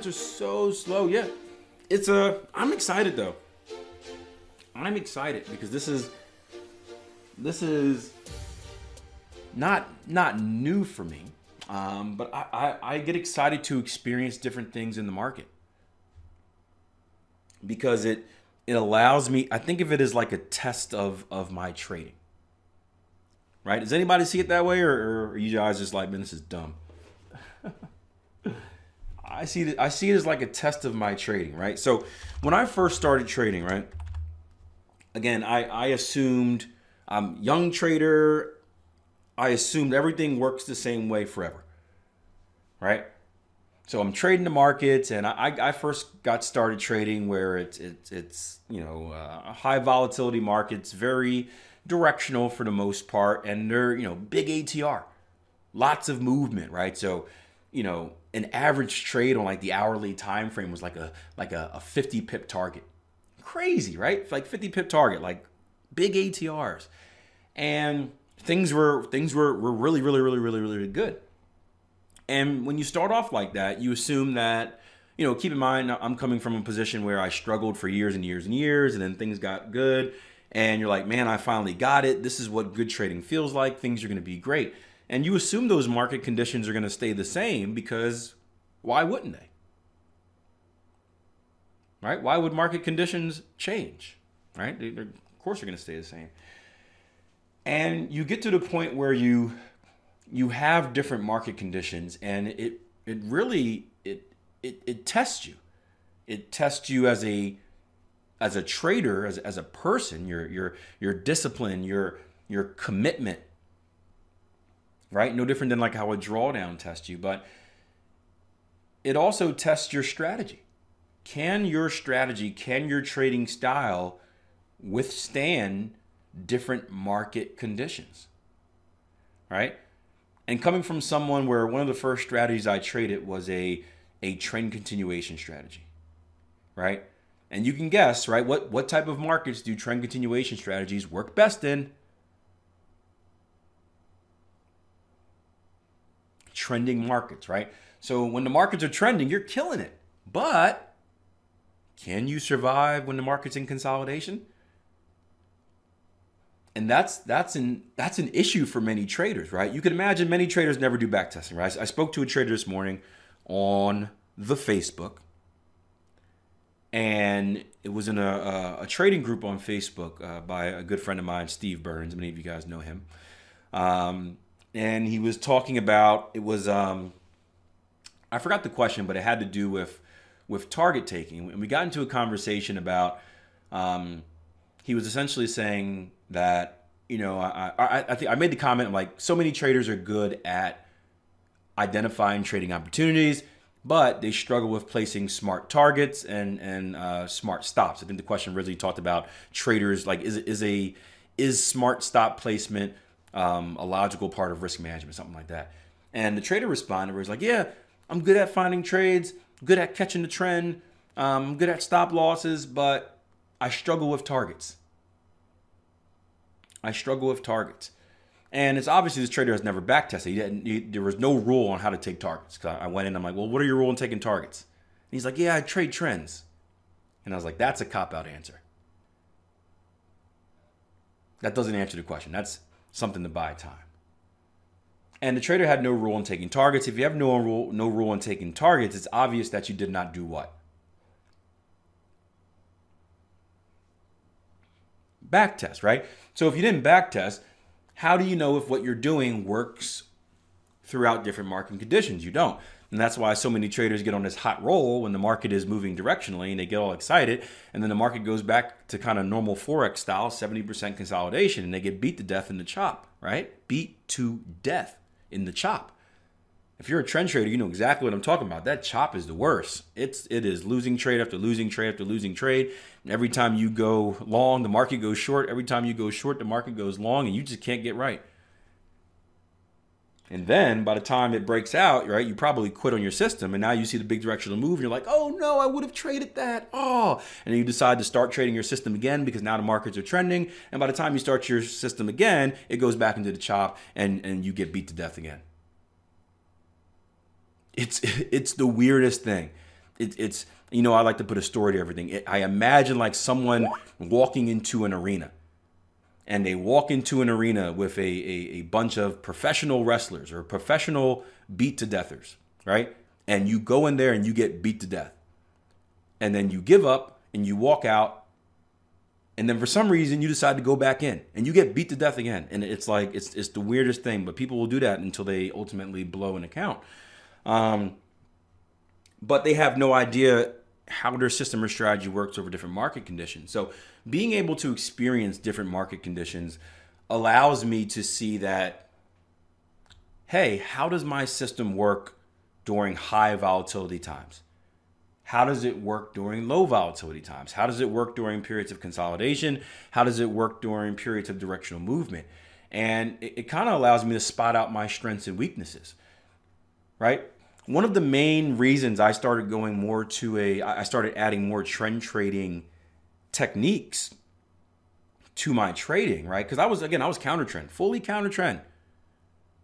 Markets are so slow. Yeah, it's a. I'm excited though. I'm excited because this is this is not not new for me, um, but I, I, I get excited to experience different things in the market because it it allows me. I think of it as like a test of of my trading. Right? Does anybody see it that way, or, or are you guys just like, man, this is dumb? I see it. I see it as like a test of my trading, right? So when I first started trading, right, again, I I assumed I'm young trader. I assumed everything works the same way forever, right? So I'm trading the markets, and I, I first got started trading where it's it's it's you know uh, high volatility markets, very directional for the most part, and they're you know big ATR, lots of movement, right? So you know an average trade on like the hourly time frame was like a like a, a 50 pip target, crazy, right? Like 50 pip target, like big ATRs, and things were things were were really really really really really good. And when you start off like that, you assume that, you know, keep in mind, I'm coming from a position where I struggled for years and years and years, and then things got good. And you're like, man, I finally got it. This is what good trading feels like. Things are going to be great. And you assume those market conditions are going to stay the same because why wouldn't they? Right? Why would market conditions change? Right? They, of course, they're going to stay the same. And you get to the point where you you have different market conditions and it it really it it, it tests you it tests you as a as a trader as, as a person your your your discipline your your commitment right no different than like how a drawdown tests you but it also tests your strategy can your strategy can your trading style withstand different market conditions right and coming from someone where one of the first strategies I traded was a a trend continuation strategy, right? And you can guess, right? What what type of markets do trend continuation strategies work best in? Trending markets, right? So when the markets are trending, you're killing it. But can you survive when the market's in consolidation? and that's that's an that's an issue for many traders, right? You can imagine many traders never do back testing, right? I spoke to a trader this morning on the Facebook, and it was in a, a, a trading group on Facebook uh, by a good friend of mine, Steve Burns. Many of you guys know him, um, and he was talking about it was um, I forgot the question, but it had to do with with target taking, and we got into a conversation about. Um, he was essentially saying that you know I, I, I think I made the comment like so many traders are good at identifying trading opportunities, but they struggle with placing smart targets and and uh, smart stops. I think the question really talked about traders like is is a is smart stop placement um, a logical part of risk management, something like that. And the trader responded he's like, yeah, I'm good at finding trades, good at catching the trend, um, I'm good at stop losses, but I struggle with targets. I struggle with targets. And it's obviously this trader has never back tested. He he, there was no rule on how to take targets. Cause I went in, I'm like, well, what are your rule on taking targets? And he's like, yeah, I trade trends. And I was like, that's a cop out answer. That doesn't answer the question. That's something to buy time. And the trader had no rule on taking targets. If you have no rule, no rule on taking targets, it's obvious that you did not do what? Back test, right? So if you didn't back test, how do you know if what you're doing works throughout different market conditions? You don't. And that's why so many traders get on this hot roll when the market is moving directionally and they get all excited. And then the market goes back to kind of normal Forex style, 70% consolidation, and they get beat to death in the chop, right? Beat to death in the chop. If you're a trend trader, you know exactly what I'm talking about. That chop is the worst. It's it is losing trade after losing trade after losing trade. Every time you go long, the market goes short. Every time you go short, the market goes long, and you just can't get right. And then by the time it breaks out, right, you probably quit on your system, and now you see the big directional move, and you're like, oh no, I would have traded that. Oh, and you decide to start trading your system again because now the markets are trending. And by the time you start your system again, it goes back into the chop, and and you get beat to death again. It's it's the weirdest thing. It, it's you know I like to put a story to everything. It, I imagine like someone walking into an arena, and they walk into an arena with a, a, a bunch of professional wrestlers or professional beat to deathers, right? And you go in there and you get beat to death, and then you give up and you walk out. And then for some reason you decide to go back in and you get beat to death again. And it's like it's it's the weirdest thing but people will do that until they ultimately blow an account. Um, but they have no idea how their system or strategy works over different market conditions so being able to experience different market conditions allows me to see that hey how does my system work during high volatility times how does it work during low volatility times? How does it work during periods of consolidation? How does it work during periods of directional movement? And it, it kind of allows me to spot out my strengths and weaknesses, right? One of the main reasons I started going more to a, I started adding more trend trading techniques to my trading, right? Because I was, again, I was counter trend, fully counter trend,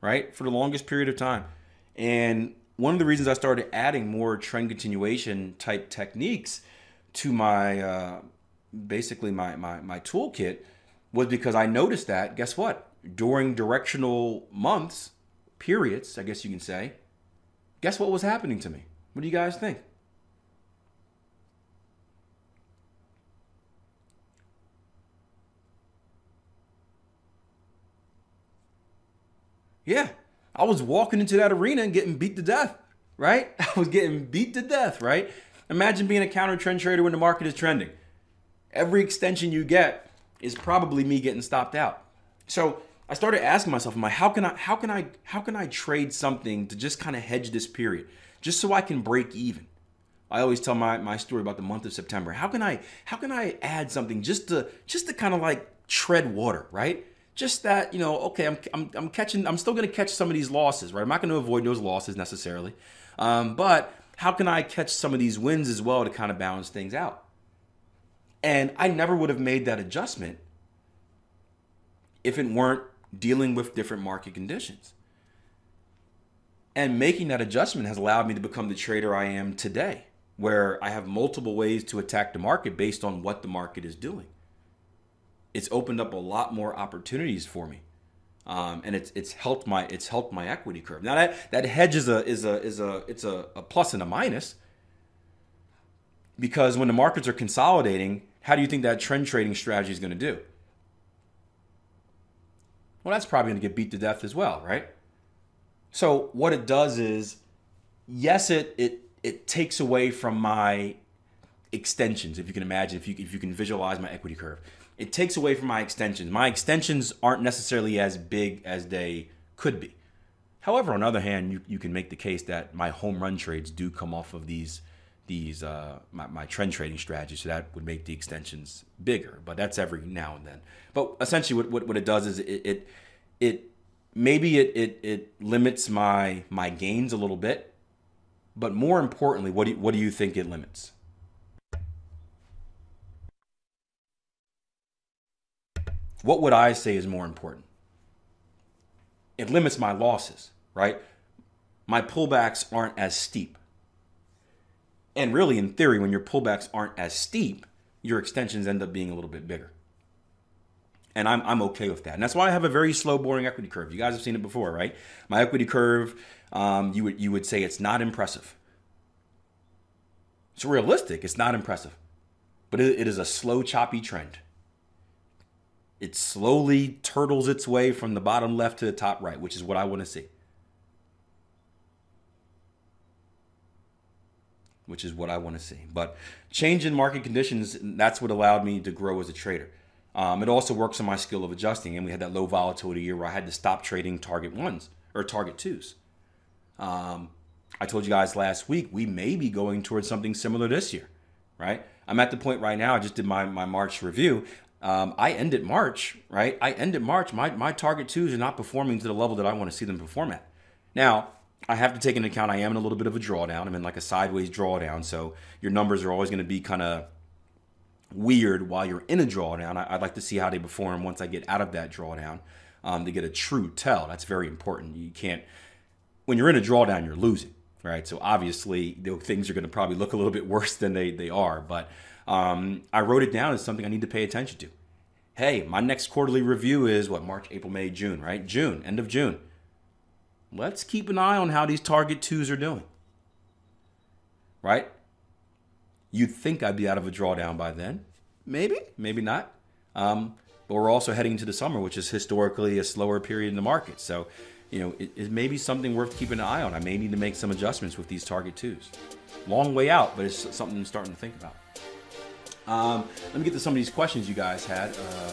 right? For the longest period of time. And one of the reasons I started adding more trend continuation type techniques to my uh, basically my, my my toolkit was because I noticed that guess what during directional months periods I guess you can say guess what was happening to me what do you guys think yeah I was walking into that arena and getting beat to death, right? I was getting beat to death, right? Imagine being a counter trend trader when the market is trending. Every extension you get is probably me getting stopped out. So I started asking myself, am I how can I how can I how can I trade something to just kind of hedge this period? Just so I can break even. I always tell my, my story about the month of September. How can I how can I add something just to just to kind of like tread water, right? just that you know okay i'm, I'm, I'm catching i'm still going to catch some of these losses right i'm not going to avoid those losses necessarily um, but how can i catch some of these wins as well to kind of balance things out and i never would have made that adjustment if it weren't dealing with different market conditions and making that adjustment has allowed me to become the trader i am today where i have multiple ways to attack the market based on what the market is doing it's opened up a lot more opportunities for me. Um, and it's it's helped my it's helped my equity curve. Now that that hedge is a is a is a it's a, a plus and a minus because when the markets are consolidating, how do you think that trend trading strategy is going to do? Well, that's probably going to get beat to death as well, right? So what it does is, yes, it it it takes away from my extensions. If you can imagine, if you if you can visualize my equity curve, it takes away from my extensions. My extensions aren't necessarily as big as they could be. However, on the other hand, you, you can make the case that my home run trades do come off of these these uh, my, my trend trading strategy, so that would make the extensions bigger. But that's every now and then. But essentially, what, what, what it does is it, it it maybe it, it it limits my my gains a little bit. But more importantly, what do you, what do you think it limits? What would I say is more important? It limits my losses, right? My pullbacks aren't as steep. And really, in theory, when your pullbacks aren't as steep, your extensions end up being a little bit bigger. And I'm, I'm okay with that. And that's why I have a very slow, boring equity curve. You guys have seen it before, right? My equity curve, um, you, would, you would say it's not impressive. It's realistic, it's not impressive. But it, it is a slow, choppy trend it slowly turtles its way from the bottom left to the top right, which is what I want to see. Which is what I want to see. But change in market conditions, that's what allowed me to grow as a trader. Um, it also works on my skill of adjusting. And we had that low volatility year where I had to stop trading target ones or target twos. Um, I told you guys last week we may be going towards something similar this year, right? I'm at the point right now. I just did my, my March review. Um, I ended March, right? I ended March. My, my target twos are not performing to the level that I want to see them perform at. Now, I have to take into account I am in a little bit of a drawdown. I'm in like a sideways drawdown. So your numbers are always going to be kind of weird while you're in a drawdown. I, would like to see how they perform once I get out of that drawdown um, to get a true tell. That's very important. You can't, when you're in a drawdown, you're losing, right? So obviously, things are going to probably look a little bit worse than they, they are. But um, I wrote it down as something I need to pay attention to. Hey, my next quarterly review is what, March, April, May, June, right? June, end of June. Let's keep an eye on how these target twos are doing, right? You'd think I'd be out of a drawdown by then. Maybe, maybe not. Um, but we're also heading into the summer, which is historically a slower period in the market. So, you know, it, it may be something worth keeping an eye on. I may need to make some adjustments with these target twos. Long way out, but it's something I'm starting to think about. Um, let me get to some of these questions you guys had. Uh,